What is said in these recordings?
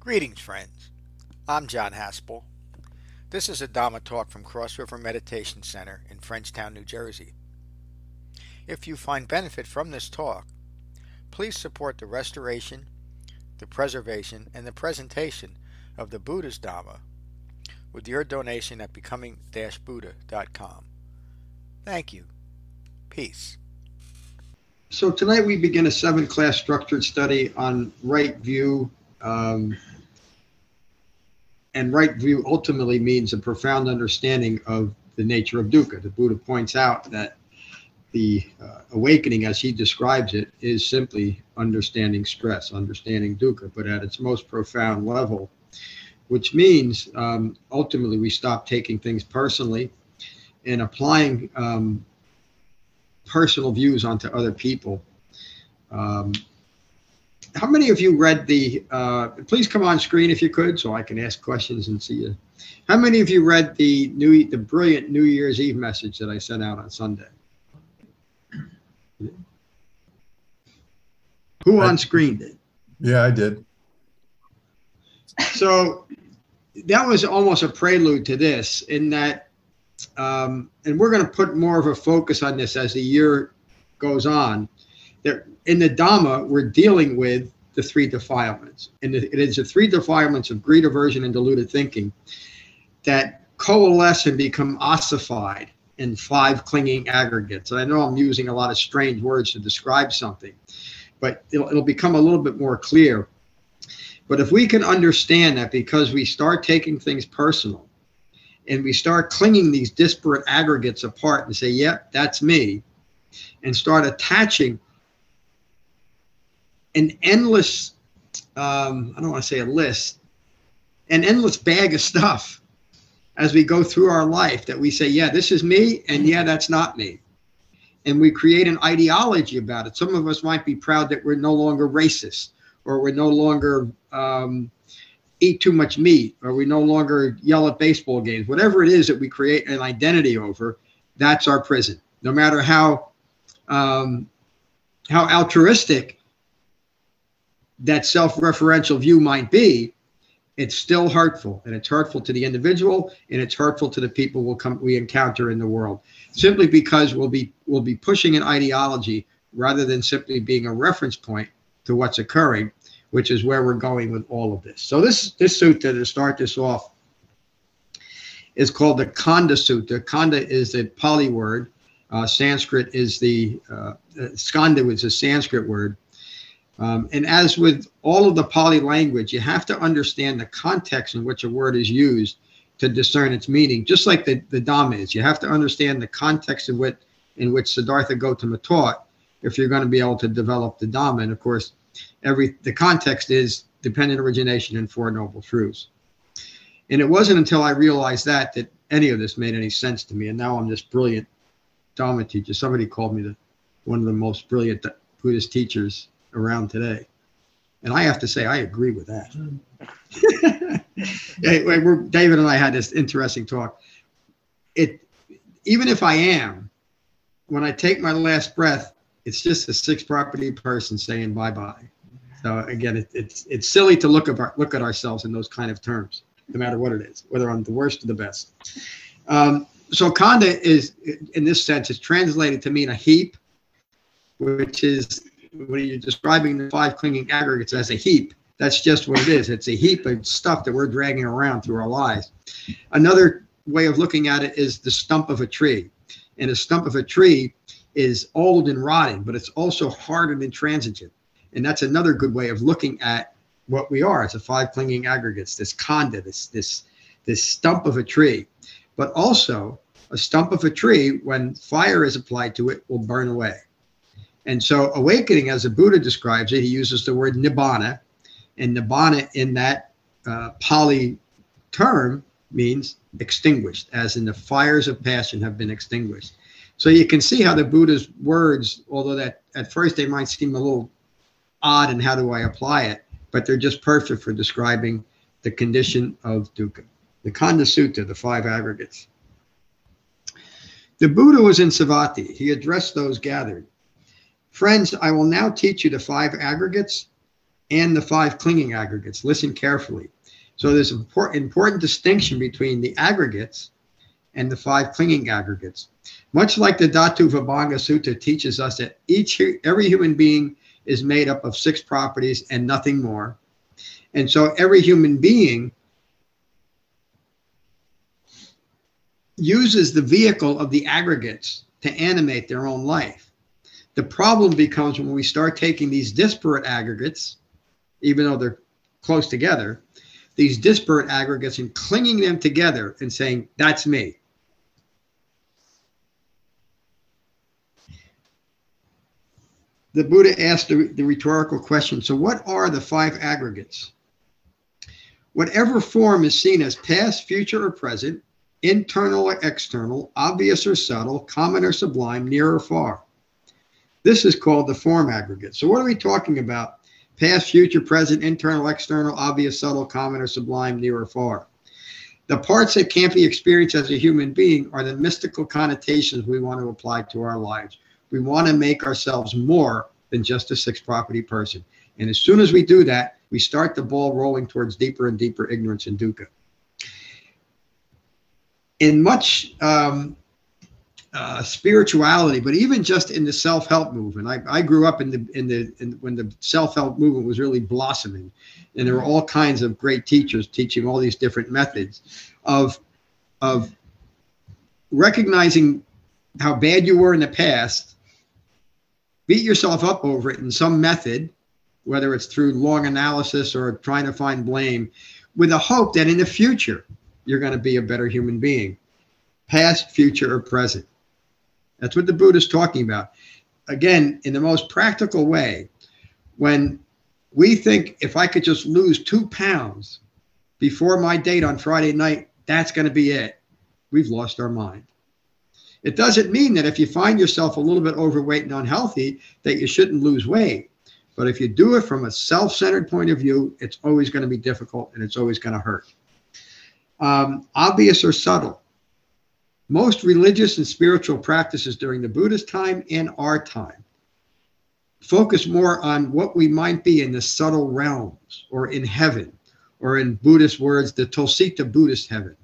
Greetings, friends. I'm John Haspel. This is a Dhamma talk from Cross River Meditation Center in Frenchtown, New Jersey. If you find benefit from this talk, please support the restoration, the preservation, and the presentation of the Buddha's Dhamma with your donation at becoming-buddha.com. Thank you. Peace. So tonight we begin a seven class structured study on right view. Um, and right view ultimately means a profound understanding of the nature of dukkha. The Buddha points out that the uh, awakening, as he describes it, is simply understanding stress, understanding dukkha, but at its most profound level, which means um, ultimately we stop taking things personally and applying um, personal views onto other people. Um, how many of you read the? Uh, please come on screen if you could, so I can ask questions and see you. How many of you read the new, the brilliant New Year's Eve message that I sent out on Sunday? Who on screen did? Yeah, I did. So that was almost a prelude to this, in that um, and we're going to put more of a focus on this as the year goes on. That in the Dhamma, we're dealing with the three defilements, and it is the three defilements of greed, aversion, and deluded thinking that coalesce and become ossified in five clinging aggregates. And I know I'm using a lot of strange words to describe something, but it'll, it'll become a little bit more clear. But if we can understand that because we start taking things personal, and we start clinging these disparate aggregates apart and say, yep, that's me, and start attaching an endless, um, I don't want to say a list, an endless bag of stuff as we go through our life that we say, yeah, this is me, and yeah, that's not me. And we create an ideology about it. Some of us might be proud that we're no longer racist or we're no longer um, eat too much meat or we no longer yell at baseball games, whatever it is that we create an identity over, that's our prison. No matter how um, how altruistic that self-referential view might be, it's still hurtful, and it's hurtful to the individual, and it's hurtful to the people we'll come we encounter in the world. Simply because we'll be we'll be pushing an ideology rather than simply being a reference point to what's occurring which is where we're going with all of this. So this this sutta to start this off is called the Khanda Sutta. Khanda is the Pali word. Uh, Sanskrit is the uh, Skanda was a Sanskrit word. Um, and as with all of the Pali language, you have to understand the context in which a word is used to discern its meaning, just like the, the Dhamma is. You have to understand the context in which, in which Siddhartha Gautama taught if you're going to be able to develop the Dhamma. And of course, every the context is dependent origination and four noble truths. And it wasn't until I realized that that any of this made any sense to me. And now I'm this brilliant Dharma teacher. Somebody called me the one of the most brilliant Buddhist teachers around today. And I have to say, I agree with that. yeah, David and I had this interesting talk. It, even if I am, when I take my last breath, it's just a six property person saying bye bye. So again, it, it's it's silly to look at look at ourselves in those kind of terms, no matter what it is, whether I'm the worst or the best. Um, so khanda is, in this sense, is translated to mean a heap, which is when you're describing the five clinging aggregates as a heap. That's just what it is. It's a heap of stuff that we're dragging around through our lives. Another way of looking at it is the stump of a tree. And a stump of a tree is old and rotting, but it's also hard and intransigent. And that's another good way of looking at what we are as a five clinging aggregates, this khanda, this this this stump of a tree. But also a stump of a tree, when fire is applied to it, will burn away. And so awakening, as the Buddha describes it, he uses the word nibbana. And nibbana in that uh, Pali term means extinguished, as in the fires of passion have been extinguished. So you can see how the Buddha's words, although that at first they might seem a little odd and how do I apply it, but they're just perfect for describing the condition of dukkha. The Khanda Sutta, the five aggregates. The Buddha was in Savatthi. He addressed those gathered. Friends, I will now teach you the five aggregates and the five clinging aggregates. Listen carefully. So there's an important, distinction between the aggregates and the five clinging aggregates. Much like the Dhatu Vibhanga Sutta teaches us that each every human being is made up of six properties and nothing more. And so every human being uses the vehicle of the aggregates to animate their own life. The problem becomes when we start taking these disparate aggregates, even though they're close together, these disparate aggregates and clinging them together and saying, that's me. The Buddha asked the, the rhetorical question so, what are the five aggregates? Whatever form is seen as past, future, or present, internal or external, obvious or subtle, common or sublime, near or far. This is called the form aggregate. So, what are we talking about? Past, future, present, internal, external, obvious, subtle, common or sublime, near or far. The parts that can't be experienced as a human being are the mystical connotations we want to apply to our lives. We want to make ourselves more than just a six property person. And as soon as we do that, we start the ball rolling towards deeper and deeper ignorance and dukkha in much um, uh, spirituality, but even just in the self-help movement. I, I grew up in the in the in, when the self-help movement was really blossoming, and there were all kinds of great teachers teaching all these different methods of of recognizing how bad you were in the past, beat yourself up over it in some method, whether it's through long analysis or trying to find blame, with a hope that in the future you're going to be a better human being, past, future, or present. That's what the Buddha is talking about. Again, in the most practical way, when we think if I could just lose two pounds before my date on Friday night, that's going to be it. We've lost our mind. It doesn't mean that if you find yourself a little bit overweight and unhealthy, that you shouldn't lose weight. But if you do it from a self centered point of view, it's always going to be difficult and it's always going to hurt um, obvious or subtle. Most religious and spiritual practices during the Buddhist time and our time focus more on what we might be in the subtle realms or in heaven, or in Buddhist words, the Tusita Buddhist heaven.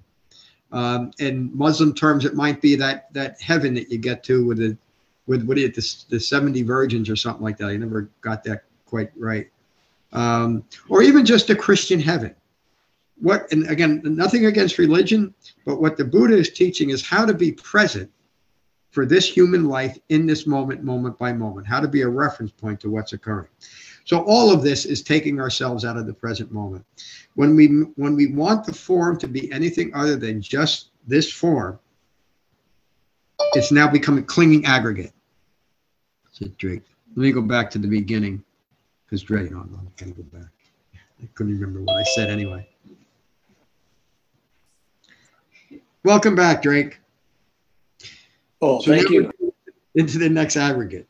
Um, in Muslim terms, it might be that that heaven that you get to with the with what it the, the 70 virgins or something like that. I never got that quite right. Um, or even just a Christian heaven what and again nothing against religion but what the buddha is teaching is how to be present for this human life in this moment moment by moment how to be a reference point to what's occurring. So all of this is taking ourselves out of the present moment. When we when we want the form to be anything other than just this form it's now becoming clinging aggregate. Said drake. Let me go back to the beginning because drake i'm gonna go back. I couldn't remember what i said anyway Welcome back, Drake. Oh, so thank you. Into the next aggregate.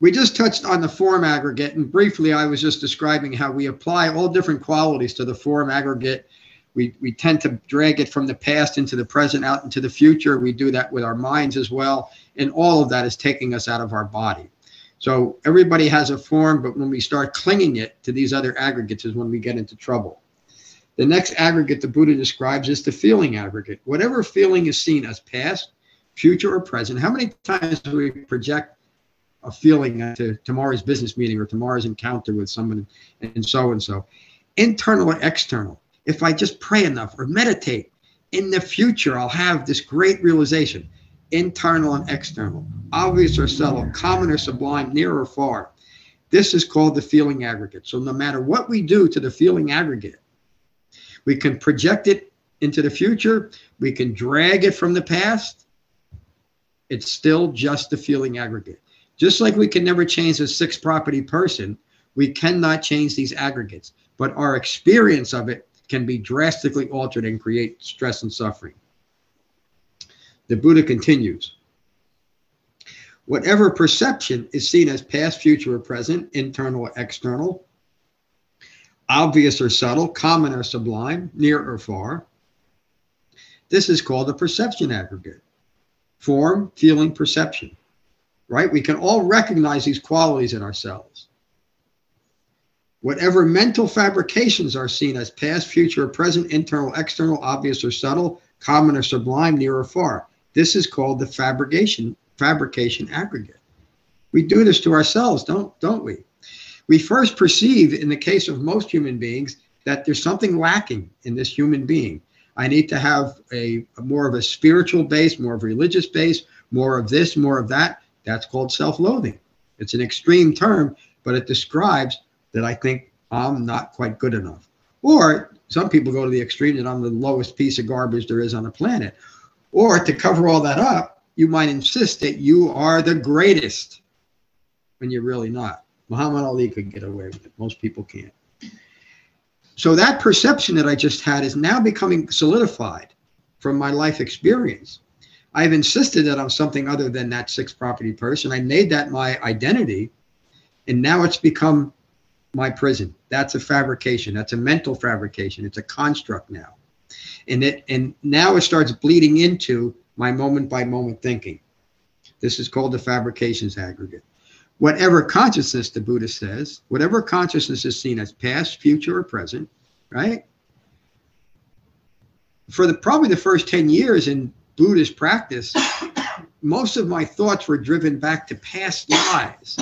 We just touched on the form aggregate, and briefly, I was just describing how we apply all different qualities to the form aggregate. We, we tend to drag it from the past into the present, out into the future. We do that with our minds as well. And all of that is taking us out of our body. So everybody has a form, but when we start clinging it to these other aggregates is when we get into trouble. The next aggregate the Buddha describes is the feeling aggregate. Whatever feeling is seen as past, future, or present, how many times do we project a feeling to tomorrow's business meeting or tomorrow's encounter with someone and so and so? Internal or external? If I just pray enough or meditate, in the future, I'll have this great realization internal and external, obvious or subtle, common or sublime, near or far. This is called the feeling aggregate. So, no matter what we do to the feeling aggregate, we can project it into the future. We can drag it from the past. It's still just the feeling aggregate. Just like we can never change a six property person, we cannot change these aggregates, but our experience of it can be drastically altered and create stress and suffering. The Buddha continues Whatever perception is seen as past, future, or present, internal or external, obvious or subtle, common or sublime, near or far. This is called the perception aggregate. Form, feeling, perception. Right? We can all recognize these qualities in ourselves. Whatever mental fabrications are seen as past, future, present, internal, external, obvious or subtle, common or sublime, near or far. This is called the fabrication fabrication aggregate. We do this to ourselves, don't don't we? We first perceive, in the case of most human beings, that there's something lacking in this human being. I need to have a, a more of a spiritual base, more of a religious base, more of this, more of that. That's called self-loathing. It's an extreme term, but it describes that I think I'm not quite good enough. Or some people go to the extreme that I'm the lowest piece of garbage there is on the planet. Or to cover all that up, you might insist that you are the greatest when you're really not. Muhammad Ali could get away with it. Most people can't. So that perception that I just had is now becoming solidified from my life experience. I've insisted that I'm something other than that six property person. I made that my identity, and now it's become my prison. That's a fabrication. That's a mental fabrication. It's a construct now. And it and now it starts bleeding into my moment by moment thinking. This is called the fabrications aggregate. Whatever consciousness, the Buddha says, whatever consciousness is seen as past, future, or present, right? For the probably the first 10 years in Buddhist practice, most of my thoughts were driven back to past lives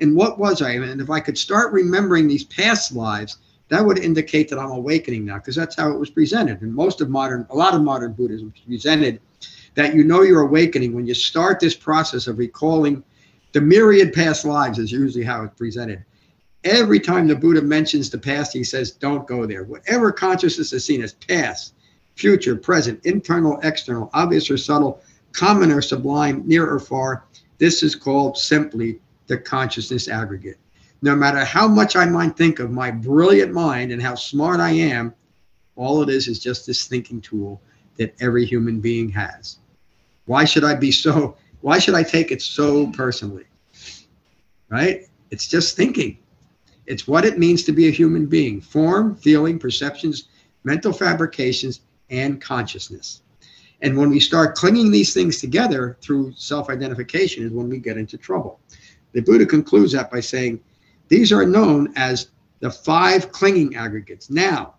and what was I? And if I could start remembering these past lives, that would indicate that I'm awakening now, because that's how it was presented. And most of modern, a lot of modern Buddhism presented that you know you're awakening when you start this process of recalling the myriad past lives, is usually how it's presented. Every time the Buddha mentions the past, he says, don't go there. Whatever consciousness is seen as past, future, present, internal, external, obvious or subtle, common or sublime, near or far, this is called simply the consciousness aggregate. No matter how much I might think of my brilliant mind and how smart I am, all it is is just this thinking tool that every human being has. Why should I be so, why should I take it so personally? Right? It's just thinking. It's what it means to be a human being form, feeling, perceptions, mental fabrications, and consciousness. And when we start clinging these things together through self identification, is when we get into trouble. The Buddha concludes that by saying, these are known as the five clinging aggregates. Now,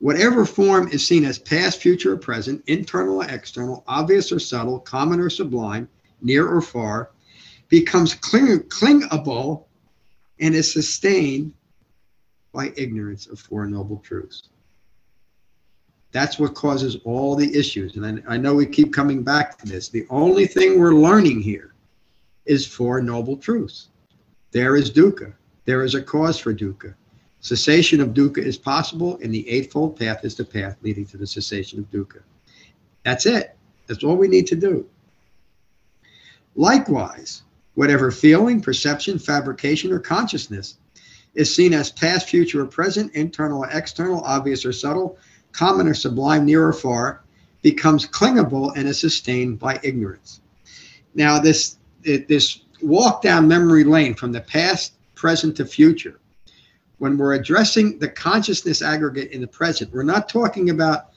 whatever form is seen as past, future, or present, internal or external, obvious or subtle, common or sublime, near or far, becomes cling- clingable and is sustained by ignorance of Four Noble Truths. That's what causes all the issues. And I, I know we keep coming back to this. The only thing we're learning here is Four Noble Truths. There is dukkha. There is a cause for dukkha. Cessation of dukkha is possible, and the Eightfold Path is the path leading to the cessation of dukkha. That's it. That's all we need to do. Likewise, whatever feeling, perception, fabrication, or consciousness is seen as past, future, or present, internal or external, obvious or subtle, common or sublime, near or far, becomes clingable and is sustained by ignorance. Now, this this walk down memory lane from the past, present to future. When we're addressing the consciousness aggregate in the present, we're not talking about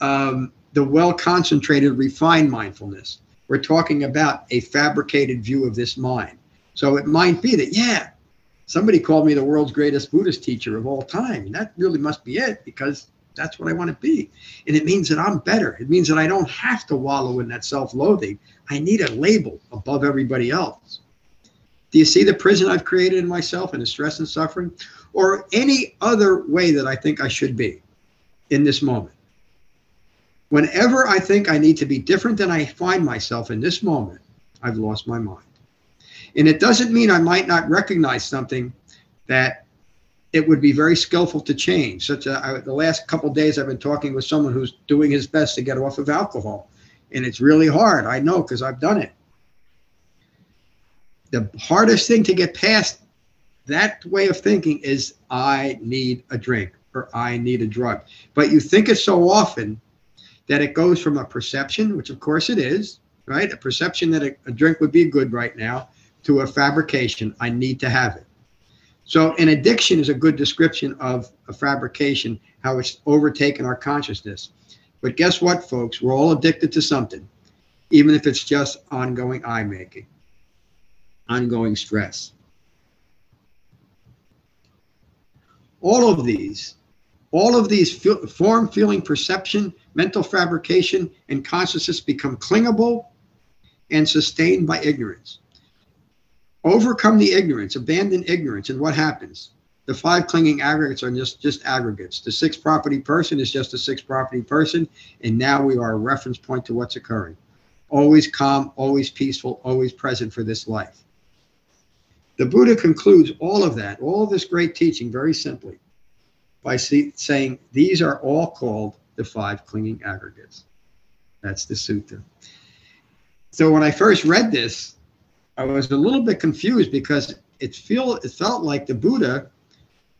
um, the well concentrated, refined mindfulness. We're talking about a fabricated view of this mind. So it might be that, yeah, somebody called me the world's greatest Buddhist teacher of all time. That really must be it because that's what I want to be. And it means that I'm better. It means that I don't have to wallow in that self loathing. I need a label above everybody else. Do you see the prison I've created in myself and the stress and suffering? Or any other way that I think I should be in this moment? Whenever I think I need to be different than I find myself in this moment, I've lost my mind. And it doesn't mean I might not recognize something that it would be very skillful to change. Such a, I, the last couple days, I've been talking with someone who's doing his best to get off of alcohol, and it's really hard. I know because I've done it. The hardest thing to get past that way of thinking is I need a drink or I need a drug. But you think it so often that it goes from a perception, which of course it is, right? A perception that a, a drink would be good right now, to a fabrication. I need to have it. So, an addiction is a good description of a fabrication, how it's overtaken our consciousness. But guess what, folks? We're all addicted to something, even if it's just ongoing eye making, ongoing stress. all of these, all of these form, feeling, perception, mental fabrication, and consciousness become clingable and sustained by ignorance. Overcome the ignorance, abandon ignorance, and what happens? The five clinging aggregates are just, just aggregates. The six property person is just a six property person, and now we are a reference point to what's occurring. Always calm, always peaceful, always present for this life. The Buddha concludes all of that, all this great teaching, very simply by see, saying these are all called the five clinging aggregates. That's the sutta. So when I first read this, I was a little bit confused because it feel it felt like the Buddha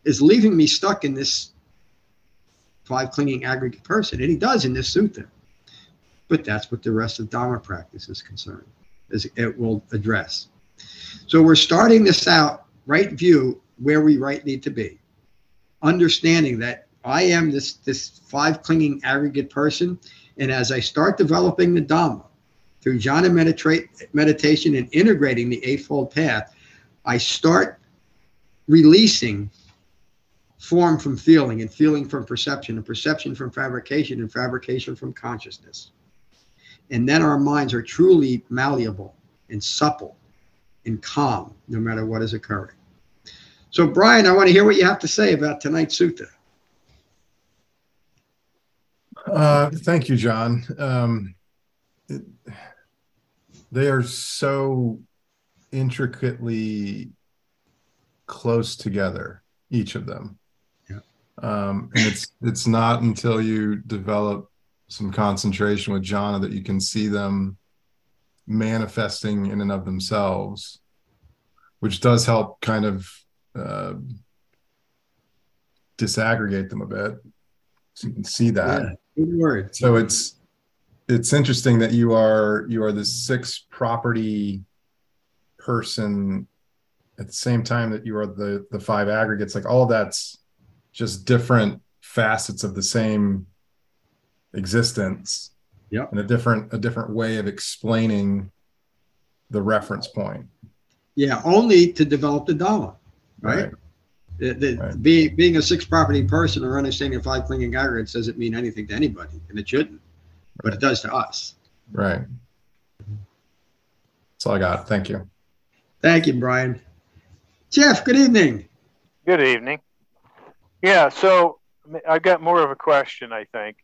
is leaving me stuck in this five clinging aggregate person, and he does in this sutta. But that's what the rest of Dharma practice is concerned, as it will address. So we're starting this out right view where we right need to be, understanding that I am this this five clinging aggregate person, and as I start developing the Dhamma through jhana meditation and integrating the eightfold path, I start releasing form from feeling and feeling from perception and perception from fabrication and fabrication from consciousness. And then our minds are truly malleable and supple and calm no matter what is occurring. So, Brian, I want to hear what you have to say about tonight's sutta. Uh, thank you, John. Um, it, they are so intricately close together, each of them. Yeah. Um, and it's it's not until you develop some concentration with jhana that you can see them manifesting in and of themselves, which does help kind of uh, disaggregate them a bit. So you can see that. Yeah, good word. So it's it's interesting that you are you are the six property person at the same time that you are the the five aggregates. Like all that's just different facets of the same existence yeah and a different a different way of explaining the reference point. Yeah only to develop the Dhamma right, right. The, the, right. Be, being a six property person or understanding five clinging aggregates doesn't mean anything to anybody and it shouldn't right. but it does to us. Right. That's all i got. Thank you. Thank you brian. Jeff good evening. Good evening. Yeah so i've got more of a question i think.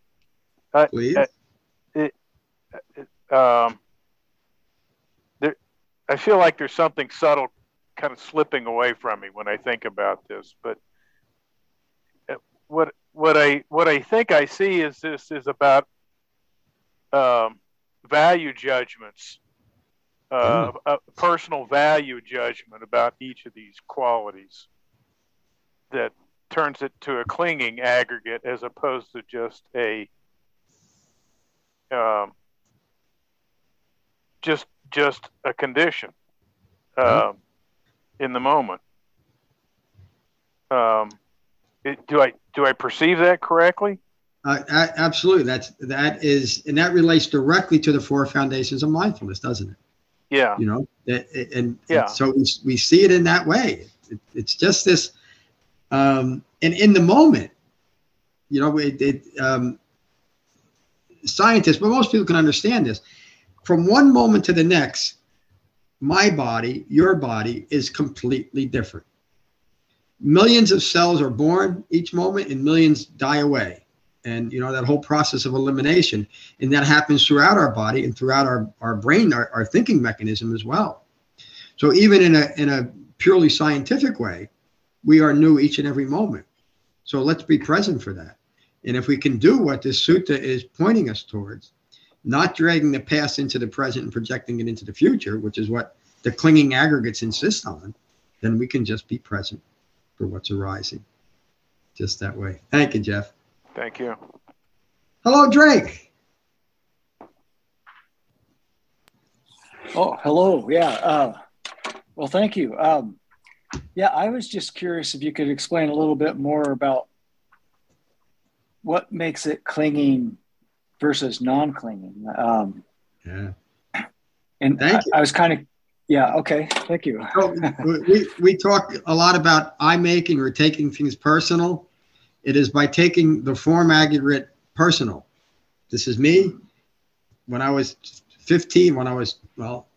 Uh, Please. Uh, it, it, um, there, I feel like there's something subtle kind of slipping away from me when I think about this. But uh, what what I what I think I see is this is about um, value judgments, uh, a personal value judgment about each of these qualities that turns it to a clinging aggregate as opposed to just a um, just just a condition mm-hmm. in the moment. Um, it, do I do I perceive that correctly? Uh, absolutely. That's that is, and that relates directly to the four foundations of mindfulness, doesn't it? Yeah. You know, that, and, yeah. And so we, we see it in that way. It, it's just this, um, and in the moment, you know, it, it um, scientists, but most people can understand this. From one moment to the next, my body, your body is completely different. Millions of cells are born each moment and millions die away. And you know that whole process of elimination, and that happens throughout our body and throughout our, our brain, our, our thinking mechanism as well. So even in a in a purely scientific way, we are new each and every moment. So let's be present for that. And if we can do what this sutta is pointing us towards, not dragging the past into the present and projecting it into the future, which is what the clinging aggregates insist on, then we can just be present for what's arising. Just that way. Thank you, Jeff. Thank you. Hello, Drake. Oh, hello. Yeah. Uh, well, thank you. Um, yeah, I was just curious if you could explain a little bit more about what makes it clinging versus non-clinging? Um, yeah. And I, I, was kind of Yeah. Okay. Thank you. So, we, we talk a lot about I making or taking things personal. It is by taking the form aggregate personal. This is me. When I was 15, when I was, well,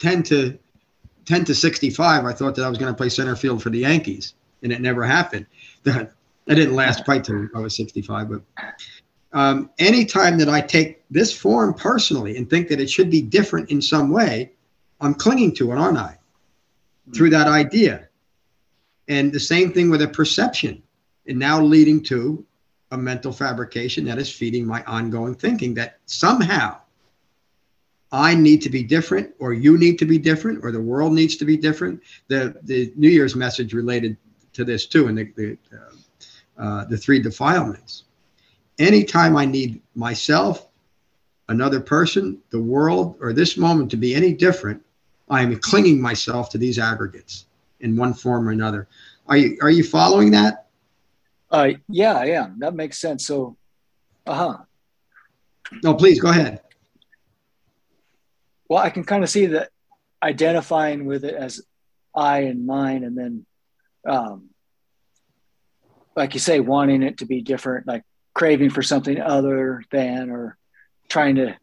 10 to 10 to 65, I thought that I was going to play center field for the Yankees, and it never happened. That that didn't last quite till I was 65. But um, anytime that I take this form personally and think that it should be different in some way, I'm clinging to it, aren't I? Through that idea. And the same thing with a perception, and now leading to a mental fabrication that is feeding my ongoing thinking that somehow I need to be different, or you need to be different, or the world needs to be different. The the New Year's message related to this too, and the the, uh, uh, the three defilements. Anytime I need myself, another person, the world, or this moment to be any different, I am clinging myself to these aggregates in one form or another. Are you are you following that? Uh, yeah, I am. That makes sense. So, uh huh. No, please go ahead. Well, I can kind of see that identifying with it as I and mine, and then, um, like you say, wanting it to be different, like craving for something other than, or trying to,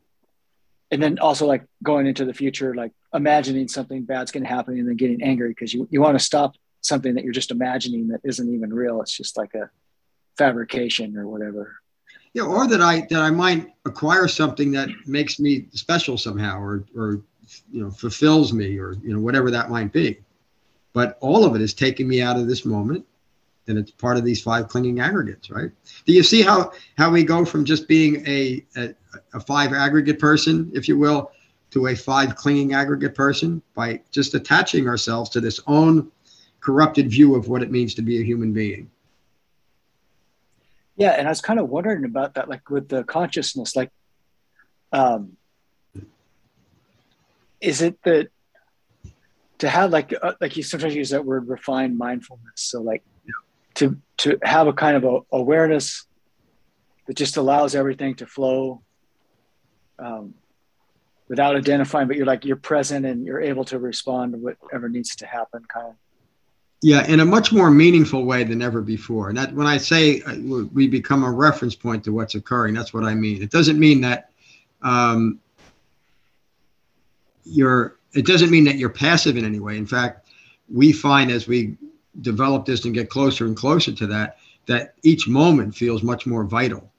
and then also like going into the future, like imagining something bad's going to happen and then getting angry because you, you want to stop something that you're just imagining that isn't even real. It's just like a fabrication or whatever. Yeah, or that I that I might acquire something that makes me special somehow, or or you know fulfills me, or you know whatever that might be. But all of it is taking me out of this moment, and it's part of these five clinging aggregates, right? Do you see how how we go from just being a a, a five aggregate person, if you will, to a five clinging aggregate person by just attaching ourselves to this own corrupted view of what it means to be a human being. Yeah, and I was kind of wondering about that, like with the consciousness, like, um, is it that to have like uh, like you sometimes use that word refined mindfulness, so like to to have a kind of a awareness that just allows everything to flow um, without identifying, but you're like you're present and you're able to respond to whatever needs to happen, kind of. Yeah, in a much more meaningful way than ever before. And that when I say uh, we become a reference point to what's occurring, that's what I mean. It doesn't mean that um, you're. It doesn't mean that you're passive in any way. In fact, we find as we develop this and get closer and closer to that, that each moment feels much more vital.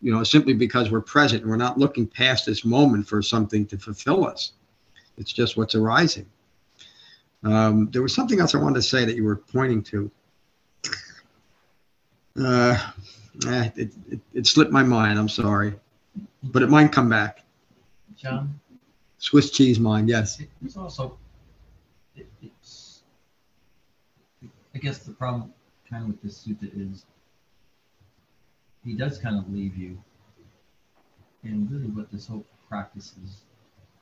You know, simply because we're present and we're not looking past this moment for something to fulfill us. It's just what's arising. Um, there was something else I wanted to say that you were pointing to. Uh, eh, it, it, it slipped my mind. I'm sorry, but it might come back. John, Swiss cheese mind, yes. it's also, it, it's, I guess the problem kind of with this sutta is he does kind of leave you. And really what this whole practice is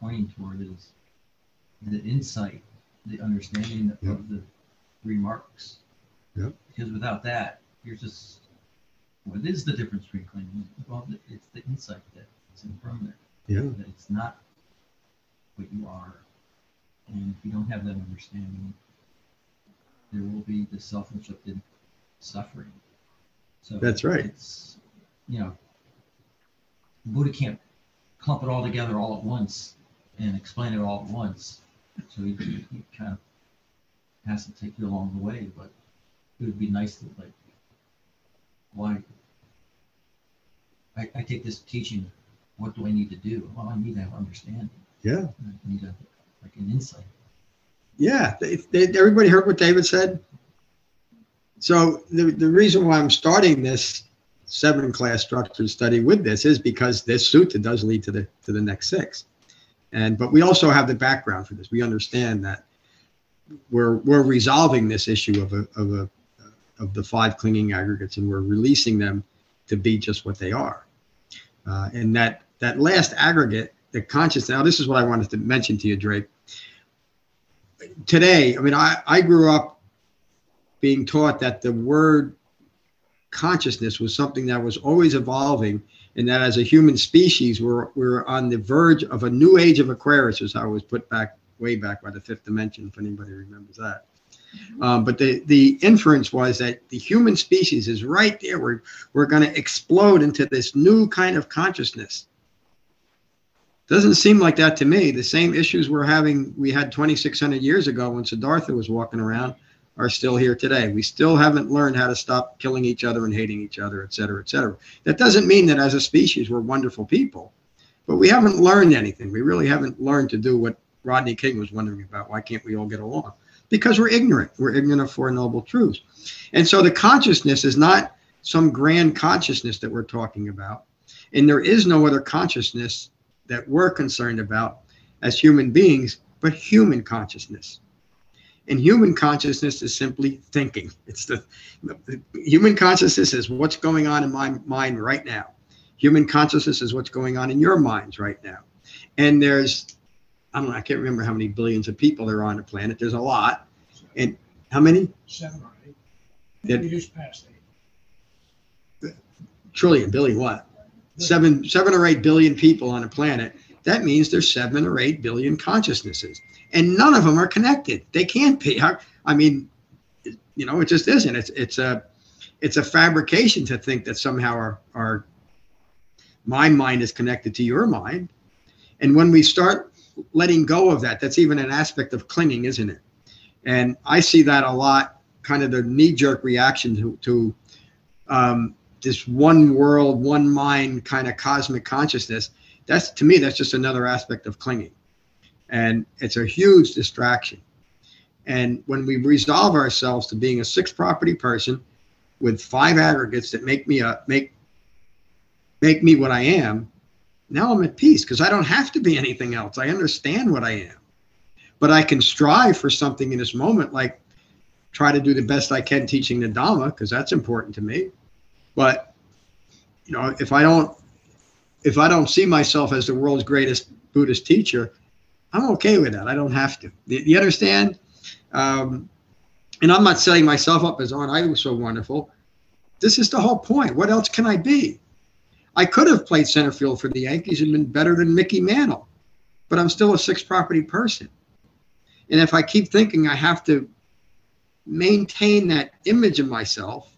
pointing toward is the insight, the understanding of Yeah. the remarks. Yeah. Because without that, you're just, what is the difference between clinging? Well, it's the insight that's in from there Yeah. that it's not what you are. And if you don't have that understanding, there will be the self inflicted suffering. So That's right. It's, you know, Buddha can't clump it all together all at once and explain it all at once. So he, he kind of has to take you along the way, but it would be nice to like, why? I, I take this teaching what do I need to do? Well, I need to have understanding. Yeah. I need to like an insight. Yeah. They, they, everybody heard what David said? So the, the reason why I'm starting this seven class structured study with this is because this sutta does lead to the to the next six. And but we also have the background for this. We understand that we're we're resolving this issue of a of a of the five clinging aggregates and we're releasing them to be just what they are. Uh, and that that last aggregate, the conscious. Now, this is what I wanted to mention to you, Drake. Today, I mean, I, I grew up being taught that the word consciousness was something that was always evolving, and that as a human species, we're, we're on the verge of a new age of Aquarius, as I was put back way back by the fifth dimension, if anybody remembers that. Um, but the, the inference was that the human species is right there. We're, we're going to explode into this new kind of consciousness. Doesn't seem like that to me. The same issues we're having, we had 2,600 years ago when Siddhartha was walking around, are still here today. We still haven't learned how to stop killing each other and hating each other, et cetera, et cetera. That doesn't mean that as a species we're wonderful people, but we haven't learned anything. We really haven't learned to do what Rodney King was wondering about. Why can't we all get along? Because we're ignorant. We're ignorant of Four Noble Truths. And so the consciousness is not some grand consciousness that we're talking about. And there is no other consciousness that we're concerned about as human beings, but human consciousness. And human consciousness is simply thinking. It's the, the human consciousness is what's going on in my mind right now. Human consciousness is what's going on in your minds right now. And there's, I don't know, I can't remember how many billions of people there are on the planet. There's a lot. And how many? Seven or eight. Maybe just past eight. Trillion, billion, what? Seven, seven or eight billion people on a planet. That means there's seven or eight billion consciousnesses, and none of them are connected. They can't be. I mean, you know, it just isn't. It's it's a it's a fabrication to think that somehow our our my mind is connected to your mind, and when we start letting go of that, that's even an aspect of clinging, isn't it? And I see that a lot, kind of the knee jerk reaction to to um, this one world, one mind kind of cosmic consciousness. That's to me, that's just another aspect of clinging. And it's a huge distraction. And when we resolve ourselves to being a six property person with five aggregates that make me a make make me what I am, now I'm at peace because I don't have to be anything else. I understand what I am. But I can strive for something in this moment, like try to do the best I can teaching the Dhamma, because that's important to me but you know if i don't if i don't see myself as the world's greatest buddhist teacher i'm okay with that. I don't have to. You, you understand? Um, and i'm not setting myself up as aren't i was so wonderful? This is the whole point. What else can i be? I could have played center field for the yankees and been better than mickey mantle but i'm still a six property person. And if i keep thinking i have to maintain that image of myself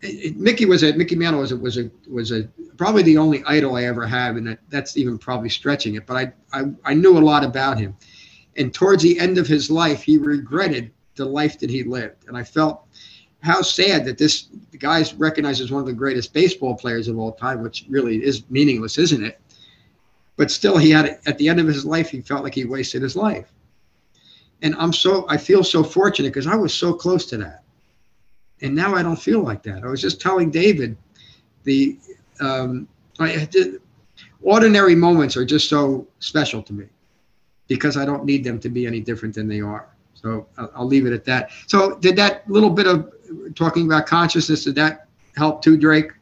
Mickey was a Mickey Mantle was a was a was a probably the only idol I ever have, and that, that's even probably stretching it. But I, I I knew a lot about him, and towards the end of his life, he regretted the life that he lived, and I felt how sad that this the guy's recognized as one of the greatest baseball players of all time, which really is meaningless, isn't it? But still, he had at the end of his life, he felt like he wasted his life, and I'm so I feel so fortunate because I was so close to that and now I don't feel like that. I was just telling David, the um, I did, ordinary moments are just so special to me because I don't need them to be any different than they are. So I'll, I'll leave it at that. So did that little bit of talking about consciousness did that help too, Drake?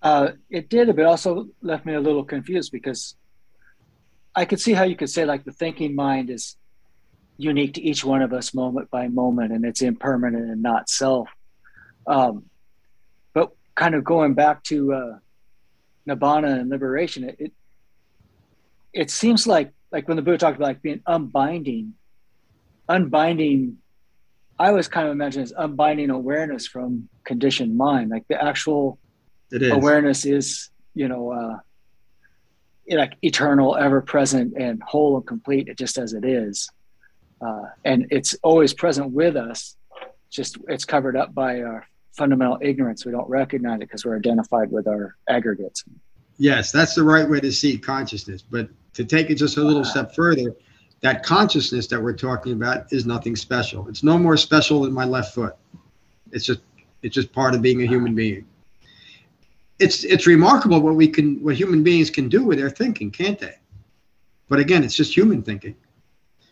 Uh, it did, but also left me a little confused because I could see how you could say like the thinking mind is unique to each one of us moment by moment and it's impermanent and not self. Um, but kind of going back to uh, nibbana and liberation, it, it it seems like like when the Buddha talked about like being unbinding, unbinding. I was kind of imagining as unbinding awareness from conditioned mind, like the actual is. awareness is you know uh like eternal ever present and whole and complete just as it is uh, and it's always present with us just it's covered up by our fundamental ignorance we don't recognize it because we're identified with our aggregates Yes, that's the right way to see consciousness. But to take it just a little step further, that consciousness that we're talking about is nothing special. It's no more special than my left foot. It's just it's just part of being a human being. It's it's remarkable what we can what human beings can do with their thinking, can't they? But again, it's just human thinking.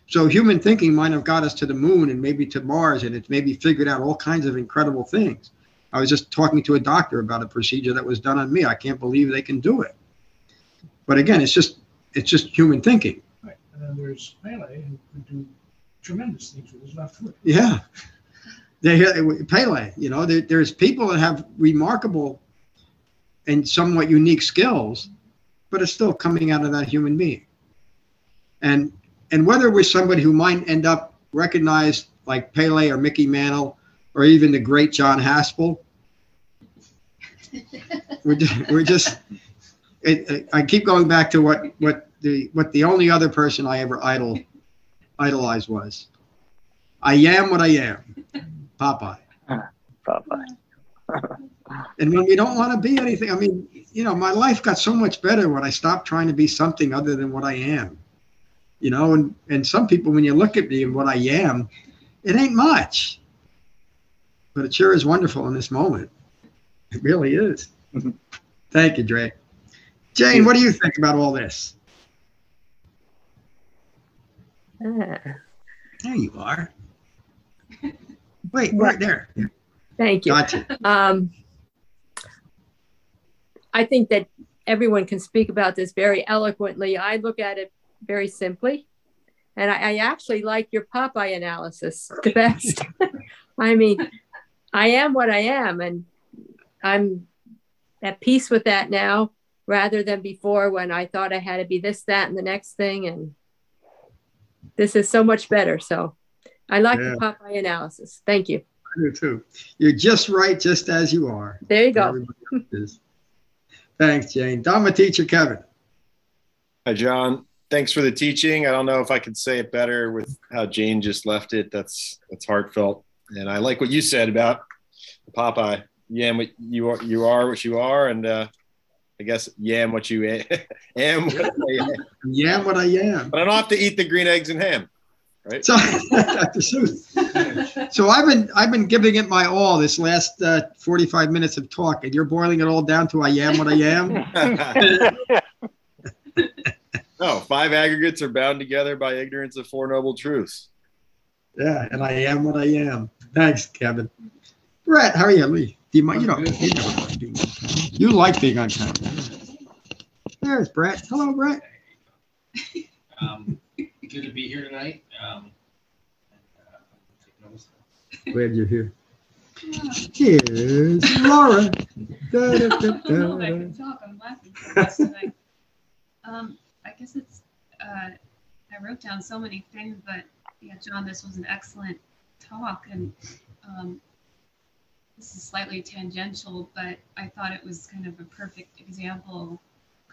So human thinking might have got us to the moon and maybe to Mars, and it's maybe figured out all kinds of incredible things. I was just talking to a doctor about a procedure that was done on me. I can't believe they can do it. But again, it's just it's just human thinking. Right. And then there's Pele who could do tremendous things with his left foot. Yeah. They Pele, you know, there, there's people that have remarkable and somewhat unique skills, but it's still coming out of that human being. and and whether we're somebody who might end up recognized like Pele or Mickey Mantle or even the great John Haspel, we're just, we're just it, it- I keep going back to what what the what the only other person I ever idol idolized was. I am what I am, Popeye. Popeye. And when we don't want to be anything, I mean, you know, my life got so much better when I stopped trying to be something other than what I am. You know, and and some people, when you look at me and what I am, it ain't much, but it sure is wonderful in this moment. It really is. Thank you, Drake. Jane, what do you think about all this? Ah, There you are. Wait, right there. Thank you. Gotcha. Um, I think that everyone can speak about this very eloquently. I look at it very simply. And I, I actually like your Popeye analysis the best. I mean, I am what I am, and I'm at peace with that now rather than before when I thought I had to be this, that, and the next thing. And this is so much better. So I like Yeah. the Popeye analysis. Thank you. I do too. You're just right, just as you are. There you go. Everybody else is. Thanks, Jane. Dharma teacher Kevin. Hi, John. Thanks for the teaching. I don't know if I could say it better with how Jane just left it. That's that's heartfelt, and I like what you said about Popeye. Yeah, what you are, you are what you are, and uh, I guess yeah, am what you a- am. What I am. Yeah, what I am. But I don't have to eat the green eggs and ham, right? So, So I've been I've been giving it my all this last uh, 45 minutes of talk, and you're boiling it all down to I am what I am. no, five aggregates are bound together by ignorance of four noble truths. Yeah, and I am what I am. Thanks, Kevin. Brett, how are you, Lee? Do you mind? You don't. You, don't like being on camera. you like being on camera. There's Brett. Hello, Brett. Um, good to be here tonight. Um, and, uh. Glad you're here. Here's Laura. Da, da, da, I don't know if I can talk. I'm laughing so much tonight. Um, I guess it's. Uh, I wrote down so many things, but yeah, John, this was an excellent talk, and um, this is slightly tangential, but I thought it was kind of a perfect example,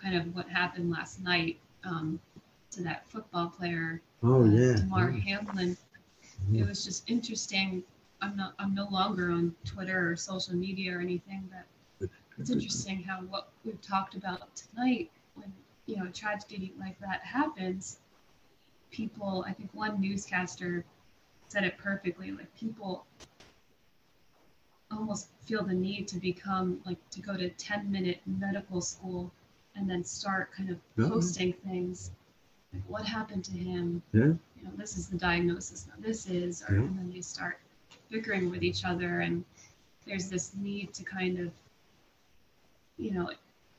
kind of what happened last night um, to that football player, Oh uh, yeah. Damar Hamlin. It was just interesting. I'm not. I'm no longer on Twitter or social media or anything, but it's interesting how what we've talked about tonight you know a tragedy like that happens people i think one newscaster said it perfectly like people almost feel the need to become like to go to 10 minute medical school and then start kind of Yeah. posting things like what happened to him Yeah. you know this is the diagnosis now this is or Yeah. and then they start bickering with each other and there's this need to kind of you know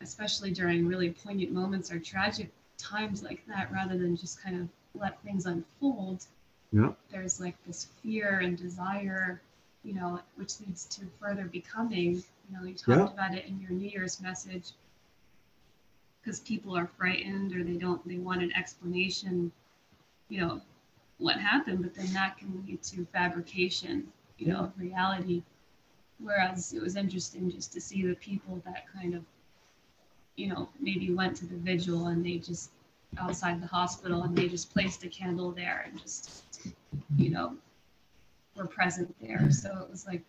especially during really poignant moments or tragic times like that rather than just kind of let things unfold Yeah. there's like this fear and desire you know which leads to further becoming you know you talked Yeah. about it in your new year's message because people are frightened or they don't they want an explanation you know what happened but then that can lead to fabrication you know of reality whereas it was interesting just to see the people that kind of you know maybe went to the vigil and they just outside the hospital and they just placed a candle there and just you know were present there so it was like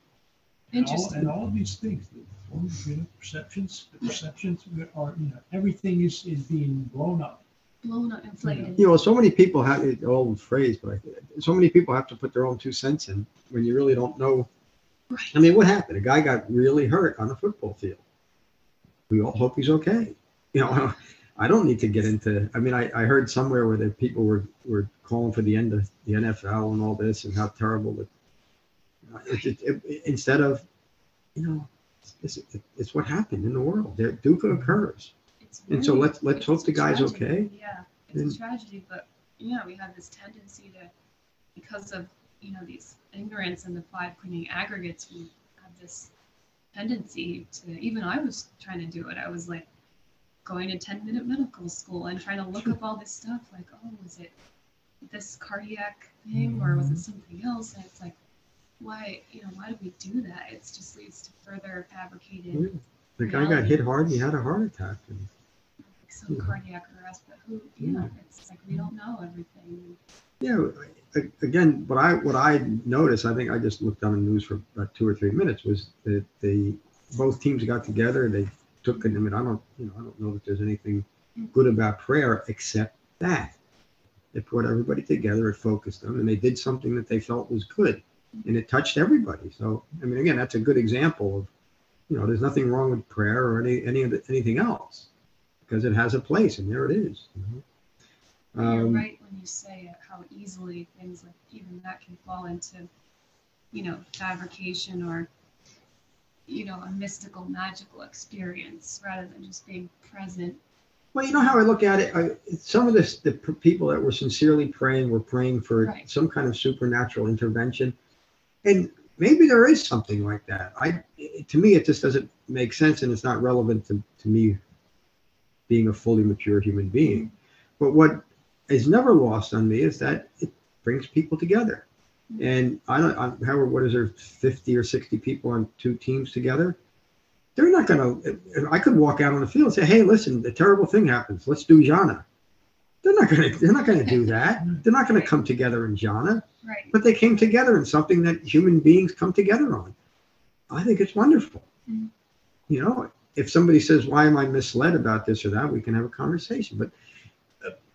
And all, interesting and all of these things, the forms, you know, perceptions, the perceptions are, you know, everything is, is being blown up. blown up inflated You know, so many people have it old phrase, but I- so many people have to put their own two cents in when you really don't know. right I mean, what happened? A guy got really hurt on a football field. We all hope he's okay. You know, I don't need to get into. I mean, I, I heard somewhere where the people were were calling for the end of the NFL and all this and how terrible it. it, it, it instead of, you know, it's, it's, it's what happened in the world. There do occurs. it's And so let's let's hope the guy's tragedy. okay. Yeah, it's And- a tragedy, but yeah, we have this tendency to, because of you know these ignorance and the five clinging aggregates, we have this tendency to. Even I was trying to do it. I was like, going to 10 minute medical school and trying to look up all this stuff like, oh, was it this cardiac thing or was it mm-hmm. something else? And it's like, why, you know, why do we do that? It just leads to further fabricated, The guy got hit hard and he had a heart attack. And like some cardiac arrest, but who, you know, it's like we don't know everything. Yeah, again, what I what I noticed, I think I just looked on the news for about two or three minutes, was that they both teams got together. They took it. I mean, I don't, you know, I don't know that there's anything good about prayer except that they brought everybody together. It focused them, and they did something that they felt was good, and it touched everybody. So, I mean, again, that's a good example of, you know, there's nothing wrong with prayer or any any of the, anything else, because it has a place, and there it is. You know? You're Um, right when you say how easily things like even that can fall into, you know, fabrication or, you know, a mystical, magical experience rather than just being present. Well, you know how I look at it. I, some of this, the people that were sincerely praying were praying for Right. some kind of supernatural intervention, and maybe there is something like that. I, it- to me, it just doesn't make sense, and it's not relevant to, to me being a fully mature human being. But what is never lost on me is that it brings people together. And I don't, I, however, what is there, 50 or 60 people on two teams together? They're not going to, I could walk out on the field and say, hey, listen, the terrible thing happens. Let's do jhana. They're not going to, they're not going to do that. They're not going to come together in jhana, Right. but they came together in something that human beings come together on. I think it's wonderful. Mhm. You know, if somebody says, why am I misled about this or that, we can have a conversation. But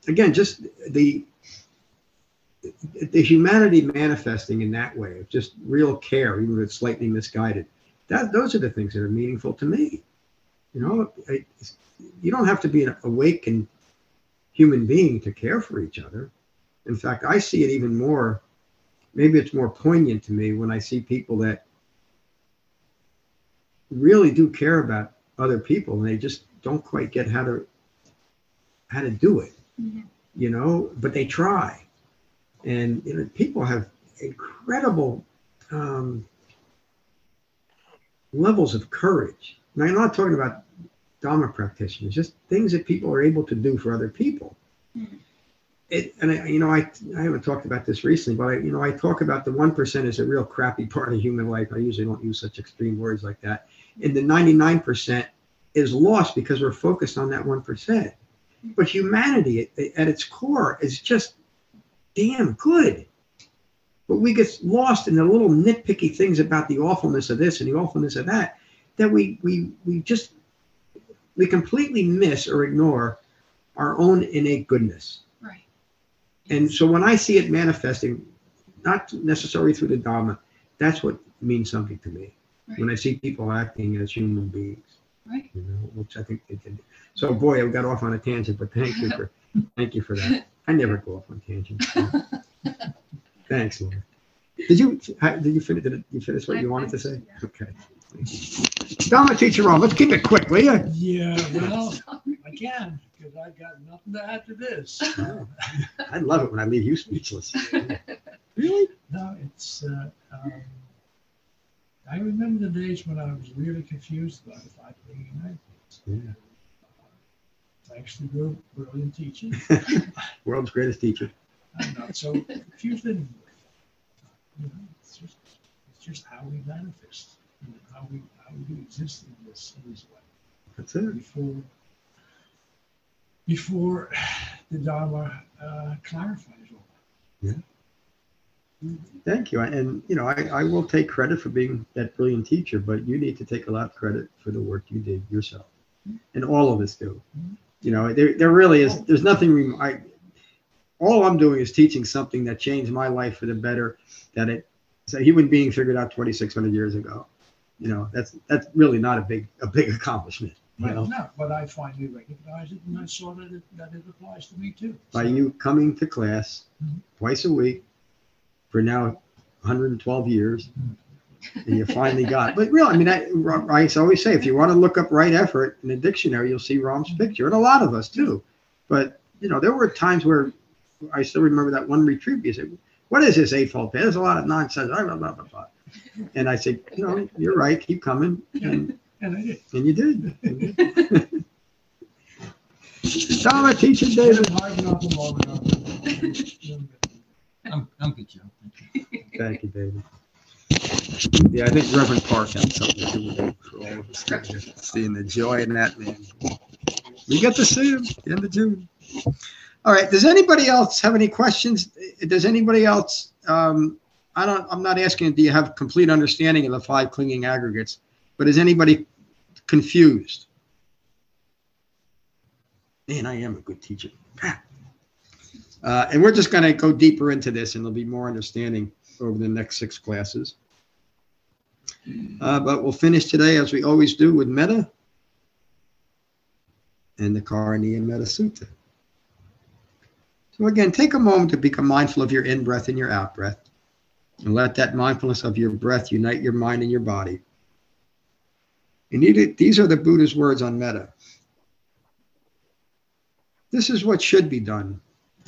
again, just the, the humanity manifesting in that way of just real care, even if it's slightly misguided. That those are the things that are meaningful to me. You know, I, you don't have to be an awakened human being to care for each other. In fact, I see it even more. Maybe it's more poignant to me when I see people that really do care about other people and they just don't quite get how to how to do it Mhm. you know but they try and you know people have incredible um, levels of courage now i'm not talking about dharma practitioners just things that people are able to do for other people Mhm. it, and I, you know I, I haven't talked about this recently but I, you know i talk about the 1% is a real crappy part of human life i usually don't use such extreme words like that and the 99% is lost because we're focused on that 1% but humanity at, at its core is just damn good. But we get lost in the little nitpicky things about the awfulness of this and the awfulness of that, that we we we just we completely miss or ignore our own innate goodness. Right. And so when I see it manifesting, not necessarily through the Dharma, that's what means something to me. When I see people acting as human beings, Right. you know, which I think they did. So boy, I got off on a tangent, but thank you for thank you for that. I never go off on tangents. Thanks, Laura. Did you did you finish did you finish what you wanted to say? finished, Okay. Dharma teacher on. Let's keep it quick, will you? Yeah, well, I can, because I've got nothing to add to this. I love it when I leave you speechless. Really? No, it's, uh, um, I remember the days when I was really confused about if I'd be United. Yeah. Thanks to your brilliant teaching, World's greatest teacher. I'm not so confused anymore. You know, it's just, it's just how we manifest, know, how we, how we exist in this, in this way. That's it. Before, before the Dharma uh, clarifies all Thank you. And you know, I, I will take credit for being that brilliant teacher, but you need to take a lot of credit for the work you did yourself. And all of us do. You know, there, there really is there's nothing I all I'm doing is teaching something that changed my life for the better that it so a human being figured out 2600 years ago. You know, that's that's really not a big a big accomplishment. You Right, know, no, but I finally recognized it and I saw that it, that it applies to me too. by So, you coming to class Mhm. twice a week for now 112 years and you finally got but really i mean I, I always say if you want to look up right effort in a dictionary you'll see rom's picture and a lot of us do but you know there were times where i still remember that one retreat you said what is this eightfold path there's a lot of nonsense blah, blah, blah, blah, blah. and i said you know you're right keep coming and And I did. and you did, You did. Dharma teaching, David. I'm, good, Joe. Thank you. Thank you, David. Yeah, I think Reverend Park had something to do with it for all of us. Seeing the joy in that man. We get to see him end of June. All right. Does anybody else have any questions? Does anybody else? Um, I don't. I'm not asking. Do you have complete understanding of the five clinging aggregates? But is anybody confused? Man, I am a good teacher. Uh, and we're just going to go deeper into this, and there'll be more understanding over the next six classes. Uh, but we'll finish today, as we always do, with metta and the Karaniya Metta Sutta. So again, take a moment to become mindful of your in breath and your out breath, and let that mindfulness of your breath unite your mind and your body. And these are the Buddha's words on metta. This is what should be done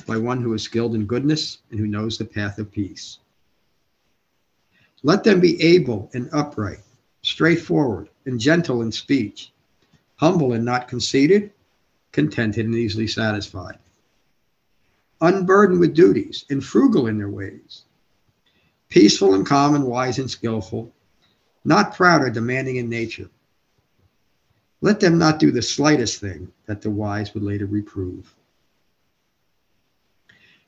by one who is skilled in goodness and who knows the path of peace. Let them be able and upright, straightforward and gentle in speech, humble and not conceited, contented and easily satisfied, unburdened with duties and frugal in their ways, peaceful and calm and wise and skillful, not proud or demanding in nature. Let them not do the slightest thing that the wise would later reprove.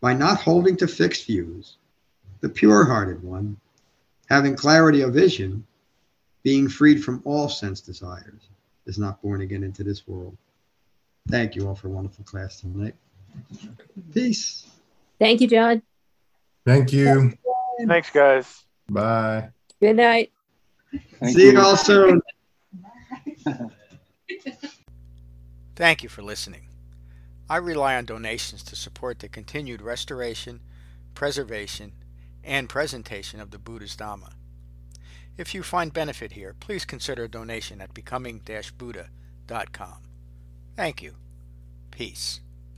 by not holding to fixed views, the pure hearted one, having clarity of vision, being freed from all sense desires, is not born again into this world. Thank you all for a wonderful class tonight. Peace. Thank you, John. Thank you. Thanks, guys. Bye. Good night. Thank See you all soon. Thank you for listening. I rely on donations to support the continued restoration, preservation, and presentation of the Buddha's Dhamma. If you find benefit here, please consider a donation at becoming-buddha.com. Thank you. Peace.